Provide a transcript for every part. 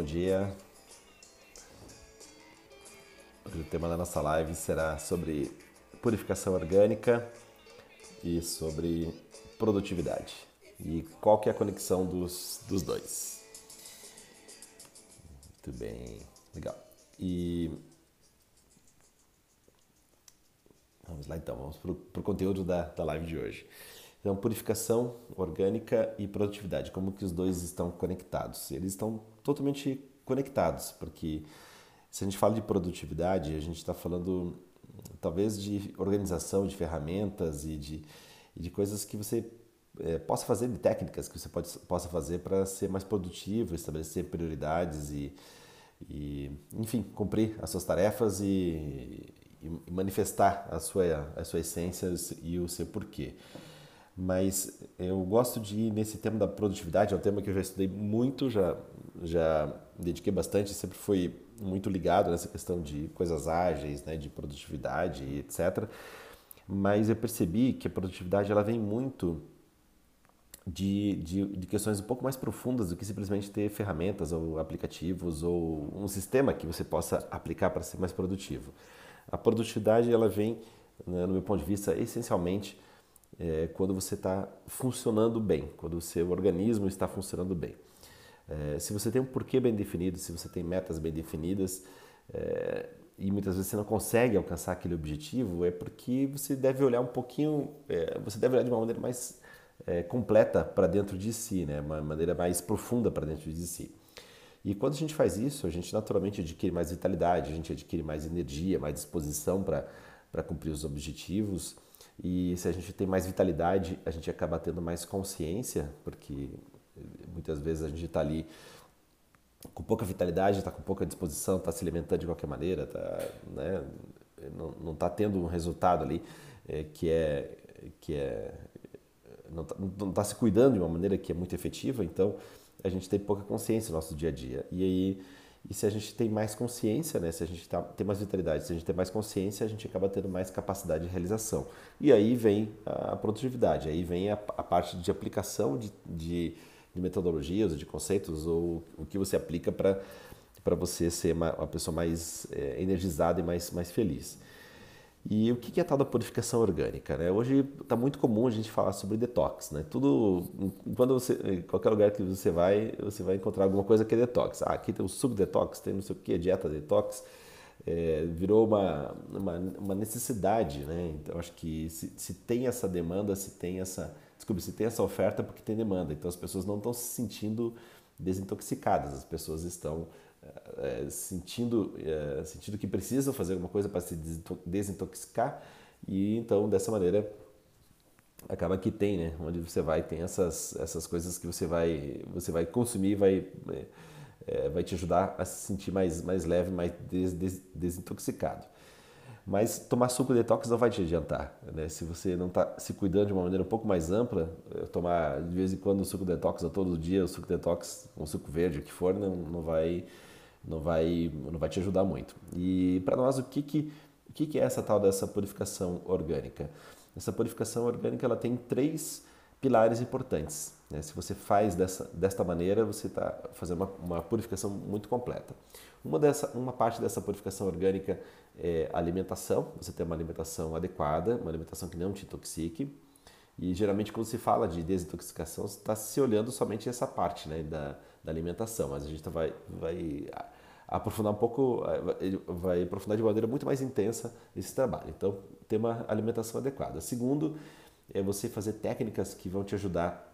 bom dia. O tema da nossa live será sobre purificação orgânica e sobre produtividade. E qual que é a conexão dos, dos dois? Muito bem, legal. E vamos lá então, vamos para o conteúdo da, da live de hoje. Então, purificação orgânica e produtividade, como que os dois estão conectados? Eles estão totalmente conectados, porque se a gente fala de produtividade, a gente está falando talvez de organização de ferramentas e de, e de coisas que você é, possa fazer, de técnicas que você pode, possa fazer para ser mais produtivo, estabelecer prioridades e, e, enfim, cumprir as suas tarefas e, e manifestar a sua, a sua essência e o seu porquê mas eu gosto de ir nesse tema da produtividade, é um tema que eu já estudei muito, já, já dediquei bastante, sempre fui muito ligado nessa questão de coisas ágeis, né, de produtividade, etc. Mas eu percebi que a produtividade ela vem muito de, de, de, questões um pouco mais profundas do que simplesmente ter ferramentas ou aplicativos ou um sistema que você possa aplicar para ser mais produtivo. A produtividade ela vem, né, no meu ponto de vista, essencialmente é, quando você está funcionando bem, quando o seu organismo está funcionando bem. É, se você tem um porquê bem definido, se você tem metas bem definidas é, e muitas vezes você não consegue alcançar aquele objetivo, é porque você deve olhar um pouquinho, é, você deve olhar de uma maneira mais é, completa para dentro de si, né? uma maneira mais profunda para dentro de si. E quando a gente faz isso, a gente naturalmente adquire mais vitalidade, a gente adquire mais energia, mais disposição para cumprir os objetivos. E se a gente tem mais vitalidade, a gente acaba tendo mais consciência, porque muitas vezes a gente está ali com pouca vitalidade, está com pouca disposição, está se alimentando de qualquer maneira, tá, né, não está tendo um resultado ali é, que é que é não está tá se cuidando de uma maneira que é muito efetiva, então a gente tem pouca consciência no nosso dia a dia. E aí e se a gente tem mais consciência, né, se a gente tá, tem mais vitalidade, se a gente tem mais consciência, a gente acaba tendo mais capacidade de realização. E aí vem a produtividade, aí vem a, a parte de aplicação de, de, de, metodologias, de conceitos, ou o que você aplica para você ser uma, uma pessoa mais é, energizada e mais, mais feliz. E o que é a tal da purificação orgânica? Né? Hoje está muito comum a gente falar sobre detox. Né? Tudo, quando você, qualquer lugar que você vai, você vai encontrar alguma coisa que é detox. Ah, aqui tem o suco detox, tem não sei o que, dieta detox. É, virou uma, uma, uma, necessidade, né? Então acho que se, se tem essa demanda, se tem essa, desculpe, se tem essa oferta, porque tem demanda. Então as pessoas não estão se sentindo desintoxicadas, as pessoas estão é, sentindo, é, sentindo que precisam fazer alguma coisa para se desintoxicar e então dessa maneira acaba que tem, né? Onde você vai tem essas, essas coisas que você vai você vai consumir, vai é, vai te ajudar a se sentir mais mais leve, mais des, des, desintoxicado. Mas tomar suco detox não vai te adiantar, né? Se você não está se cuidando de uma maneira um pouco mais ampla, tomar de vez em quando o suco detox ou todo dia o suco detox, um suco verde, o que for, não, não vai não vai, não vai te ajudar muito. E para nós, o que, que, o que, que é essa tal dessa purificação orgânica? Essa purificação orgânica ela tem três pilares importantes. Né? Se você faz dessa, desta maneira, você está fazendo uma, uma, purificação muito completa. Uma, dessa, uma parte dessa purificação orgânica é alimentação, você tem uma alimentação adequada, uma alimentação que não te intoxique. E geralmente quando se fala de desintoxicação, está se olhando somente essa parte né, da, da alimentação, mas a gente vai, vai aprofundar um pouco, vai aprofundar de maneira muito mais intensa esse trabalho. Então, ter uma alimentação adequada. Segundo, é você fazer técnicas que vão te ajudar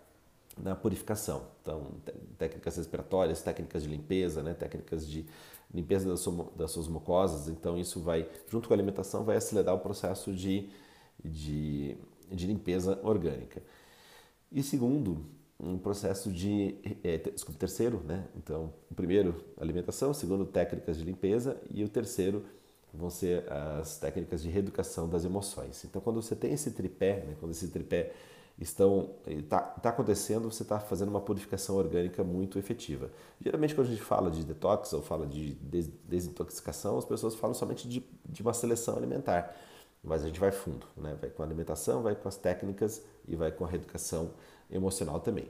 na purificação. Então, técnicas respiratórias, técnicas de limpeza, né? técnicas de limpeza das, sua, das suas mucosas. Então, isso vai, junto com a alimentação, vai acelerar o processo de, de, de limpeza orgânica. E segundo, um processo de, é, desculpa, terceiro, né? Então, o primeiro, alimentação, o segundo, técnicas de limpeza e o terceiro vão ser as técnicas de reeducação das emoções. Então, quando você tem esse tripé, né? quando esse tripé estão está tá acontecendo, você está fazendo uma purificação orgânica muito efetiva. Geralmente, quando a gente fala de detox ou fala de des desintoxicação, as pessoas falam somente de, de uma seleção alimentar, mas a gente vai fundo, né? Vai com a alimentação, vai com as técnicas e vai com a reeducação emocional também.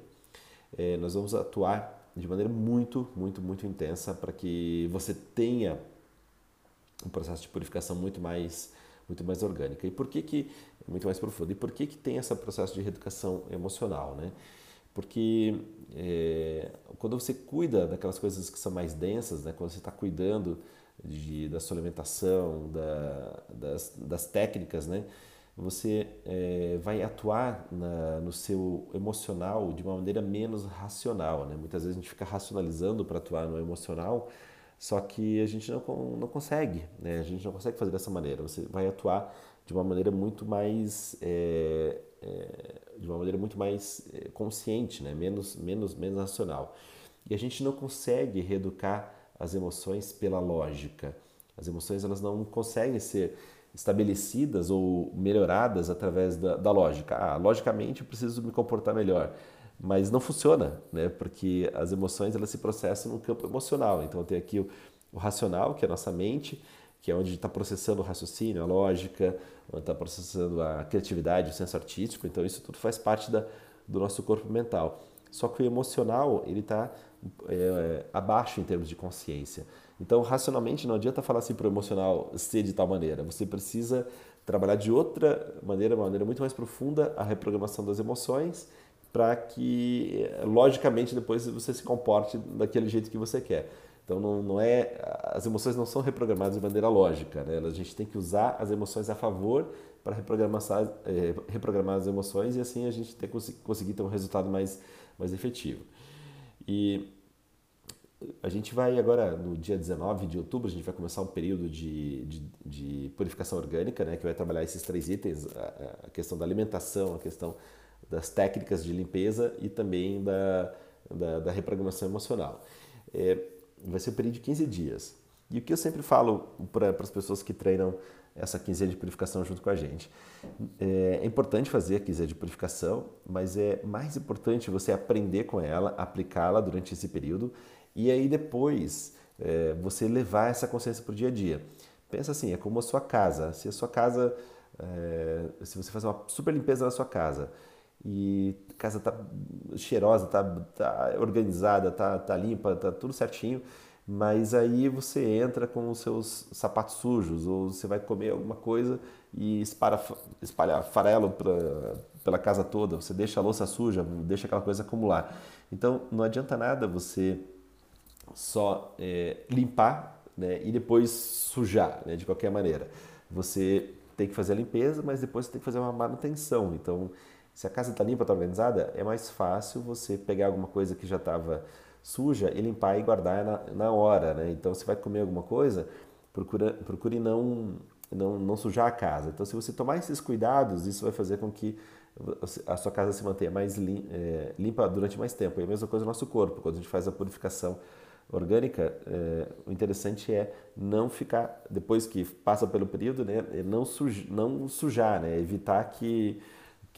É, nós vamos atuar de maneira muito, muito, muito intensa para que você tenha um processo de purificação muito mais muito mais orgânica. E por que que muito mais profundo? E por que que tem esse processo de reeducação emocional, né? Porque é, quando você cuida daquelas coisas que são mais densas, né? Quando você está cuidando de, da sua alimentação, da, das, das técnicas, né? Você é, vai atuar na, no seu emocional de uma maneira menos racional, né? Muitas vezes a gente fica racionalizando para atuar no emocional, só que a gente não, não consegue, né? A gente não consegue fazer dessa maneira. Você vai atuar de uma maneira muito mais é, é, de uma maneira muito mais consciente, né? menos, menos, menos racional. E a gente não consegue reeducar as emoções pela lógica. As emoções elas não conseguem ser estabelecidas ou melhoradas através da, da lógica. Ah, logicamente eu preciso me comportar melhor mas não funciona, né? Porque as emoções elas se processam no campo emocional. Então tem aqui o, o racional, que é a nossa mente, que é onde está processando o raciocínio, a lógica, onde está processando a criatividade, o senso artístico. Então isso tudo faz parte da, do nosso corpo mental. Só que o emocional ele está é, abaixo em termos de consciência. Então racionalmente não adianta falar assim para o emocional ser de tal maneira. Você precisa trabalhar de outra maneira, uma maneira muito mais profunda a reprogramação das emoções para que, logicamente, depois você se comporte daquele jeito que você quer. Então, não, não é, as emoções não são reprogramadas de maneira lógica. Né? A gente tem que usar as emoções a favor para reprogramar, é, reprogramar as emoções e assim a gente ter, conseguir ter um resultado mais, mais efetivo. E a gente vai agora, no dia 19 de outubro, a gente vai começar um período de, de, de purificação orgânica, né, que vai trabalhar esses três itens, a, a questão da alimentação, a questão das técnicas de limpeza e também da, da, da reprogramação emocional. É, vai ser um período de 15 dias. E o que eu sempre falo para as pessoas que treinam essa quinzena de purificação junto com a gente. É, é, importante fazer a quinzena de purificação, mas é mais importante você aprender com ela, aplicá-la durante esse período e aí depois é, você levar essa consciência para o dia a dia. Pensa assim, é como a sua casa. Se a sua casa, é, se você fazer uma super limpeza na sua casa e a casa tá cheirosa, tá, tá organizada, tá, tá limpa, tá tudo certinho, mas aí você entra com os seus sapatos sujos ou você vai comer alguma coisa e espalha, espalha farelo pra, pela casa toda, você deixa a louça suja, deixa aquela coisa acumular. Então não adianta nada você só é, limpar né, e depois sujar né, de qualquer maneira. Você tem que fazer a limpeza, mas depois você tem que fazer uma manutenção. Então se a casa está limpa, está organizada, é mais fácil você pegar alguma coisa que já estava suja e limpar e guardar na, na hora, né? Então, se vai comer alguma coisa, procura, procure não, não, não sujar a casa. Então, se você tomar esses cuidados, isso vai fazer com que a sua casa se mantenha mais é, limpa durante mais tempo. E a mesma coisa no nosso corpo, quando a gente faz a purificação orgânica, é, o interessante é não ficar, depois que passa pelo período, né, é não, suj, não sujar, né, evitar que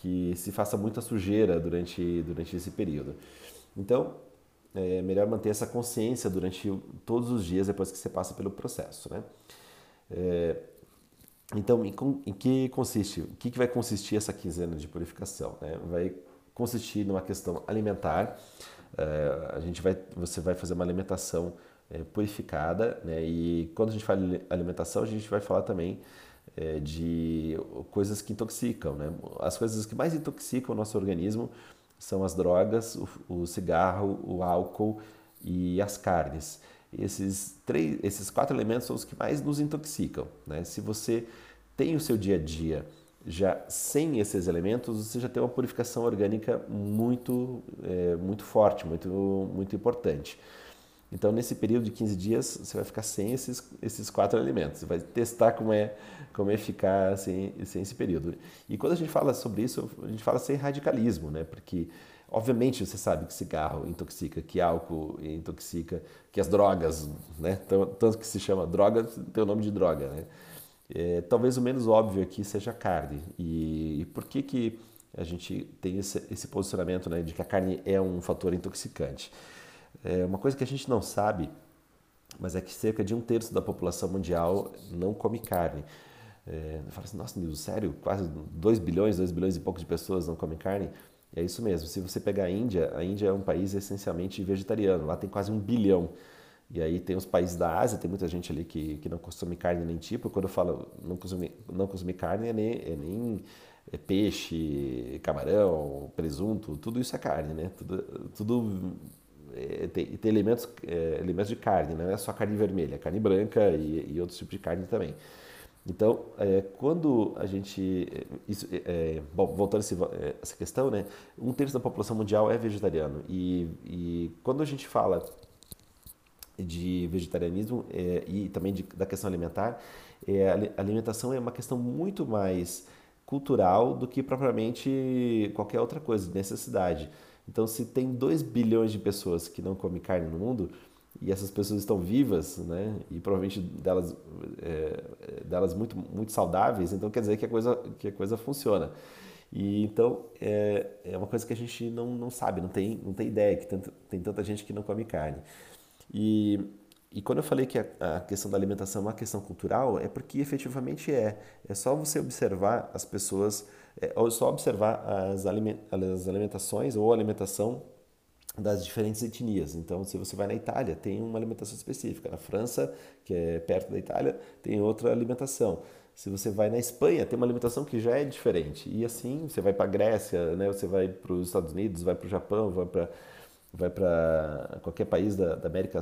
que se faça muita sujeira durante, durante esse período. Então, é melhor manter essa consciência durante todos os dias depois que você passa pelo processo. Né? É, então, em, em, que consiste? O que, que vai consistir essa quinzena de purificação? Né? Vai consistir numa questão alimentar. É, a gente vai, você vai fazer uma alimentação é, purificada, né? e quando a gente fala alimentação, a gente vai falar também é, de coisas que intoxicam. Né? As coisas que mais intoxicam o nosso organismo são as drogas, o, o cigarro, o álcool e as carnes. Esses, três, esses quatro elementos são os que mais nos intoxicam. Né? Se você tem o seu dia a dia já sem esses elementos, você já tem uma purificação orgânica muito, é, muito forte, muito, muito importante. Então, nesse período de 15 dias, você vai ficar sem esses, esses quatro elementos. Você vai testar como é, como é ficar sem, sem esse período. E quando a gente fala sobre isso, a gente fala sem radicalismo, né? Porque, obviamente, você sabe que cigarro intoxica, que álcool intoxica, que as drogas, né? Tanto que se chama droga, tem o nome de droga, né? É, talvez o menos óbvio aqui seja a carne. E, e por que, que a gente tem esse, esse posicionamento né, de que a carne é um fator intoxicante? É uma coisa que a gente não sabe, mas é que cerca de um terço da população mundial não come carne. É, fala assim, nossa, Nilson, sério? Quase 2 bilhões, 2 bilhões e pouco de pessoas não comem carne? É isso mesmo. Se você pegar a Índia, a Índia é um país essencialmente vegetariano. Lá tem quase um bilhão. E aí tem os países da Ásia, tem muita gente ali que, que não consome carne nem tipo. Quando eu falo não consumir, não consumir carne, é nem, é nem é peixe, camarão, presunto, tudo isso é carne, né? Tudo, tudo é, tem, tem elementos, é, elementos de carne, né? não é só carne vermelha, é carne branca e, e outros tipos de carne também. Então, é, quando a gente. Isso, bom, voltando a esse, essa questão, né? Um terço da população mundial é vegetariano. E, e quando a gente fala de vegetarianismo é, e também de, da questão alimentar, é, a alimentação é uma questão muito mais cultural do que propriamente qualquer outra coisa, necessidade. Então, se tem 2 bilhões de pessoas que não comem carne no mundo, e essas pessoas estão vivas, né, e provavelmente delas, é, delas muito, muito saudáveis, então quer dizer que a coisa, que a coisa funciona. E então é, é uma coisa que a gente não, não sabe, não tem, não tem ideia que tem, tem tanta gente que não come carne. E, e quando eu falei que a, a, questão da alimentação é uma questão cultural, é porque efetivamente é. É só você observar as pessoas, é, ou só observar as, aliment, as alimentações ou alimentação das diferentes etnias. Então, se você vai na Itália, tem uma alimentação específica. Na França, que é perto da Itália, tem outra alimentação. Se você vai na Espanha, tem uma alimentação que já é diferente. E assim, você vai para a Grécia, né? você vai para os Estados Unidos, vai para o Japão, vai para vai para qualquer país da, da América,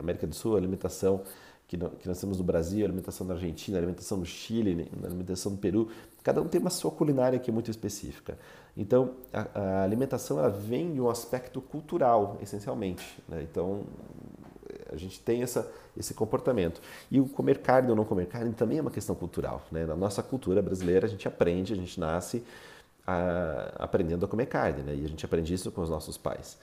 América do Sul, a alimentação que, que nós temos no Brasil, a alimentação na Argentina, a alimentação no Chile, a alimentação no Peru, cada um tem uma sua culinária que é muito específica. Então, a, a alimentação ela vem de um aspecto cultural, essencialmente. Né? Então, a gente tem essa, esse comportamento. E o comer carne ou não comer carne também é uma questão cultural. Né? Na nossa cultura brasileira, a gente aprende, a gente nasce a, aprendendo a comer carne, né? E a gente aprende isso com os nossos pais.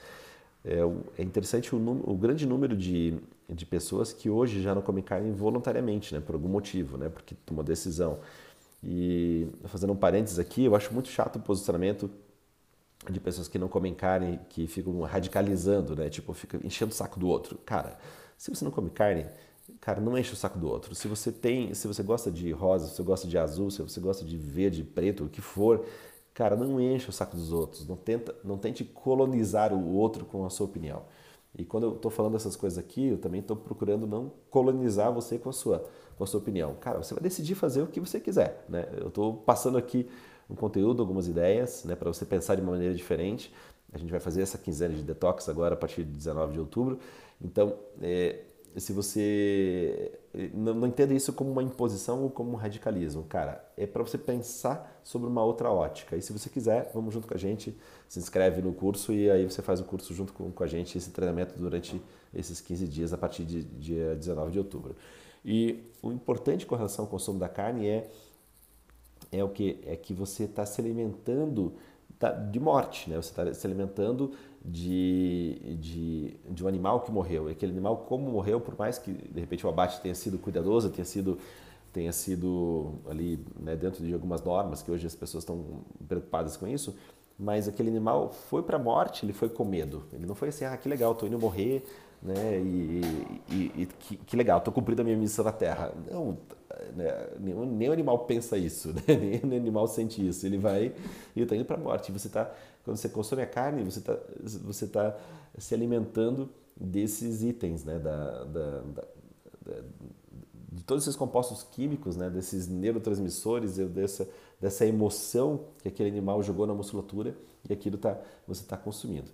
É, é interessante o, o, grande número de, de pessoas que hoje já não comem carne voluntariamente, né? Por algum motivo, né? Porque tomou decisão. E fazendo um parênteses aqui, eu acho muito chato o posicionamento de pessoas que não comem carne, que ficam radicalizando, né? Tipo, fica enchendo o saco do outro. Cara, se você não come carne, cara, não enche o saco do outro. Se você tem, se você gosta de rosa, se você gosta de azul, se você gosta de verde, preto, o que for, Cara, não enche o saco dos outros, não, tenta, não tente colonizar o outro com a sua opinião. E quando eu estou falando essas coisas aqui, eu também estou procurando não colonizar você com a sua, com a sua opinião. Cara, você vai decidir fazer o que você quiser. Né? Eu estou passando aqui um conteúdo, algumas ideias, né, para você pensar de uma maneira diferente. A gente vai fazer essa quinzena de detox agora a partir de 19 de outubro. Então, é, se você não, não entenda isso como uma imposição ou como um radicalismo, cara, é para você pensar sobre uma outra ótica. E se você quiser, vamos junto com a gente, se inscreve no curso e aí você faz o curso junto com, com a gente, esse treinamento durante esses 15 dias a partir de dia 19 de outubro. E o importante com relação ao consumo da carne é é o que é que você está se alimentando de morte, né? Você está se alimentando de, de, de um animal que morreu. E aquele animal, como morreu, por mais que de repente o abate tenha sido cuidadoso, tenha sido, tenha sido ali né, dentro de algumas normas, que hoje as pessoas estão preocupadas com isso, mas aquele animal foi para a morte, ele foi com medo. Ele não foi assim, ah, que legal, estou indo morrer, né? E, e, e que, que, legal, estou cumprindo a minha missão na Terra. Não, né? nenhum, nenhum animal pensa isso, né? nenhum animal sente isso. Ele vai e está indo para a morte. Você tá, quando você consome a carne, você está você tá se alimentando desses itens, né? da, da, da, da de todos esses compostos químicos, né? desses neurotransmissores, dessa, dessa emoção que aquele animal jogou na musculatura e aquilo tá, você está consumindo.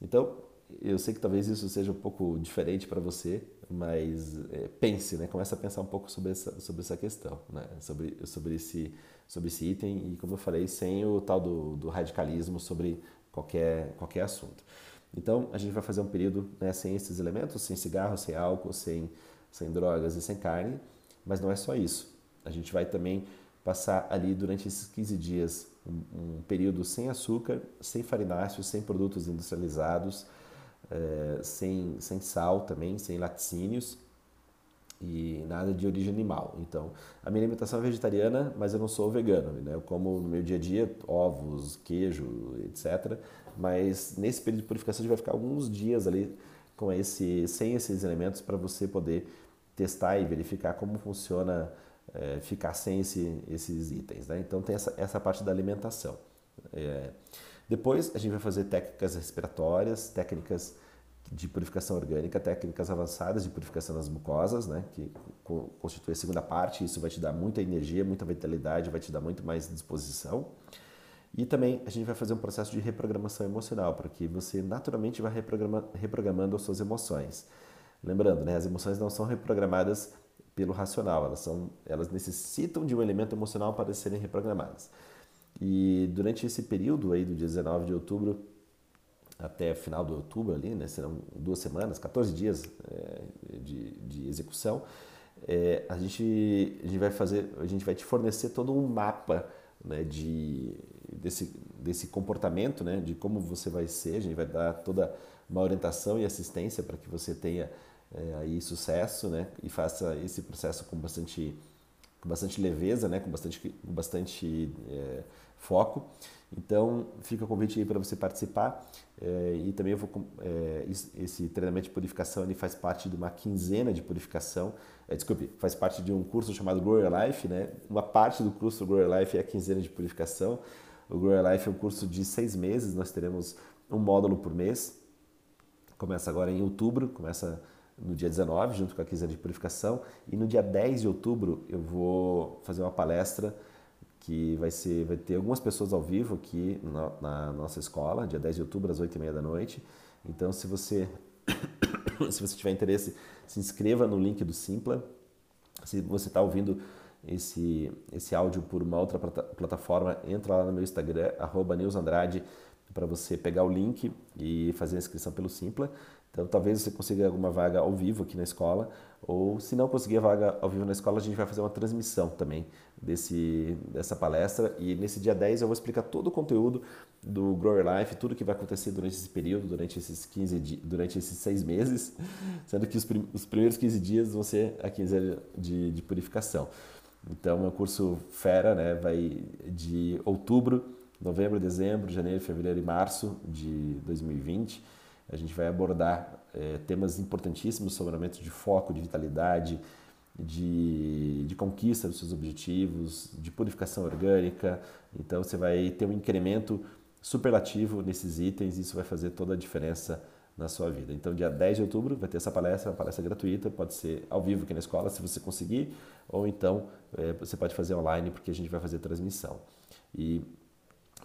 Então, eu sei que talvez isso seja um pouco diferente para você, mas é, pense, né? Comece a pensar um pouco sobre essa, sobre essa questão, né? Sobre, sobre, esse, sobre esse item e, como eu falei, sem o tal do, do radicalismo sobre qualquer, qualquer assunto. Então, a gente vai fazer um período né, sem esses elementos, sem cigarro, sem álcool, sem, sem drogas e sem carne, mas não é só isso. A gente vai também passar ali durante esses 15 dias um, um período sem açúcar, sem farináceos, sem produtos industrializados, é, sem, sem sal também, sem laticínios e nada de origem animal. Então, a minha alimentação é vegetariana, mas eu não sou vegano. Né? Eu como no meu dia a dia ovos, queijo, etc. Mas nesse período de purificação a gente vai ficar alguns dias ali com esse, sem esses elementos para você poder testar e verificar como funciona é, ficar sem esse, esses itens. Né? Então tem essa, essa parte da alimentação. É, depois a gente vai fazer técnicas respiratórias, técnicas de purificação orgânica, técnicas avançadas de purificação das mucosas, né, que constitui a segunda parte. Isso vai te dar muita energia, muita vitalidade, vai te dar muito mais disposição. E também a gente vai fazer um processo de reprogramação emocional, para que você naturalmente vá reprograma, reprogramando as suas emoções. Lembrando, né, as emoções não são reprogramadas pelo racional, elas, são, elas necessitam de um elemento emocional para serem reprogramadas. E durante esse período aí do dia 19 de outubro até final de outubro ali, né, serão duas semanas, 14 dias é, de, de, execução, é, a, gente, a gente vai fazer, a gente vai te fornecer todo um mapa né, de, desse, desse comportamento, né, de como você vai ser, a gente vai dar toda uma orientação e assistência para que você tenha é, aí sucesso, né, e faça esse processo com bastante, com bastante leveza, né, com bastante, com bastante é, foco. Então, fica o convite aí para você participar. É, e também eu vou, é, esse treinamento de purificação ele faz parte de uma quinzena de purificação. É, desculpe, faz parte de um curso chamado Grow Your Life. Né? Uma parte do curso Grow Your Life é a quinzena de purificação. O Grow Your Life é um curso de seis meses. Nós teremos um módulo por mês. Começa agora em outubro, começa no dia 19, junto com a quinzena de purificação. E no dia 10 de outubro eu vou fazer uma palestra que vai, ser, vai ter algumas pessoas ao vivo aqui na, na nossa escola, dia 10 de outubro, às 8h30 da noite. Então, se você, se você tiver interesse, se inscreva no link do Simpla. Se você está ouvindo esse, esse áudio por uma outra plataforma, entra lá no meu Instagram, arroba Andrade, para você pegar o link e fazer a inscrição pelo Simpla. Então, talvez você consiga alguma vaga ao vivo aqui na escola, ou se não conseguir a vaga ao vivo na escola, a gente vai fazer uma transmissão também desse, dessa palestra. E nesse dia 10 eu vou explicar todo o conteúdo do Grower Life, tudo que vai acontecer durante esse período, durante esses 15 dias, durante esses seis meses, sendo que os, prim os primeiros 15 dias vão ser a quinzena de, de purificação. Então, é um curso fera, né? Vai de outubro, novembro, dezembro, janeiro, fevereiro e março de 2020 a gente vai abordar é, temas importantíssimos sobre aumento de foco, de vitalidade, de, de conquista dos seus objetivos, de purificação orgânica. Então você vai ter um incremento superlativo nesses itens e isso vai fazer toda a diferença na sua vida. Então, dia 10 de outubro vai ter essa palestra, uma palestra gratuita, pode ser ao vivo aqui na escola, se você conseguir, ou então é, você pode fazer online, porque a gente vai fazer transmissão. E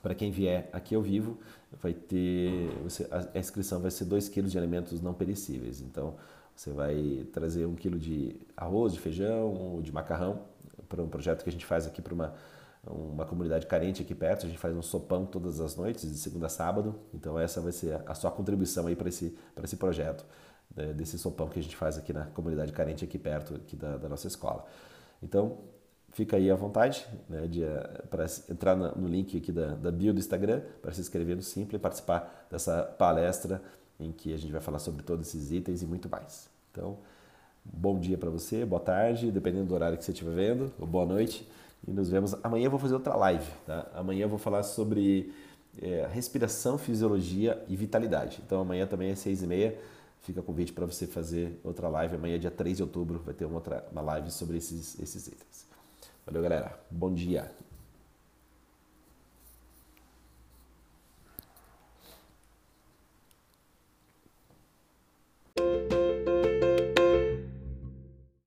para quem vier aqui ao vivo, vai ter a inscrição vai ser 2 kg de alimentos não perecíveis. Então, você vai trazer um quilo de arroz, de feijão, de macarrão para um projeto que a gente faz aqui para uma uma comunidade carente aqui perto. A gente faz um sopão todas as noites, de segunda a sábado. Então essa vai ser a sua contribuição aí para esse esse projeto né, desse sopão que a gente faz aqui na comunidade carente aqui perto aqui da, da nossa escola. Então fica aí à vontade né, eh, para entrar no link aqui da, da bio do Instagram para se inscrever no Simple e participar dessa palestra em que a gente vai falar sobre todos esses itens e muito mais. Então, bom dia para você, boa tarde, dependendo do horário que você estiver vendo, ou boa noite. E nos vemos. Amanhã eu vou fazer outra live. Tá? Amanhã eu vou falar sobre é, respiração, fisiologia e vitalidade. Então amanhã também é seis e meia. Fica convite para você fazer outra live. Amanhã, dia 3 de outubro, vai ter uma, outra, uma live sobre esses, esses itens. Valeu, galera. Bom dia.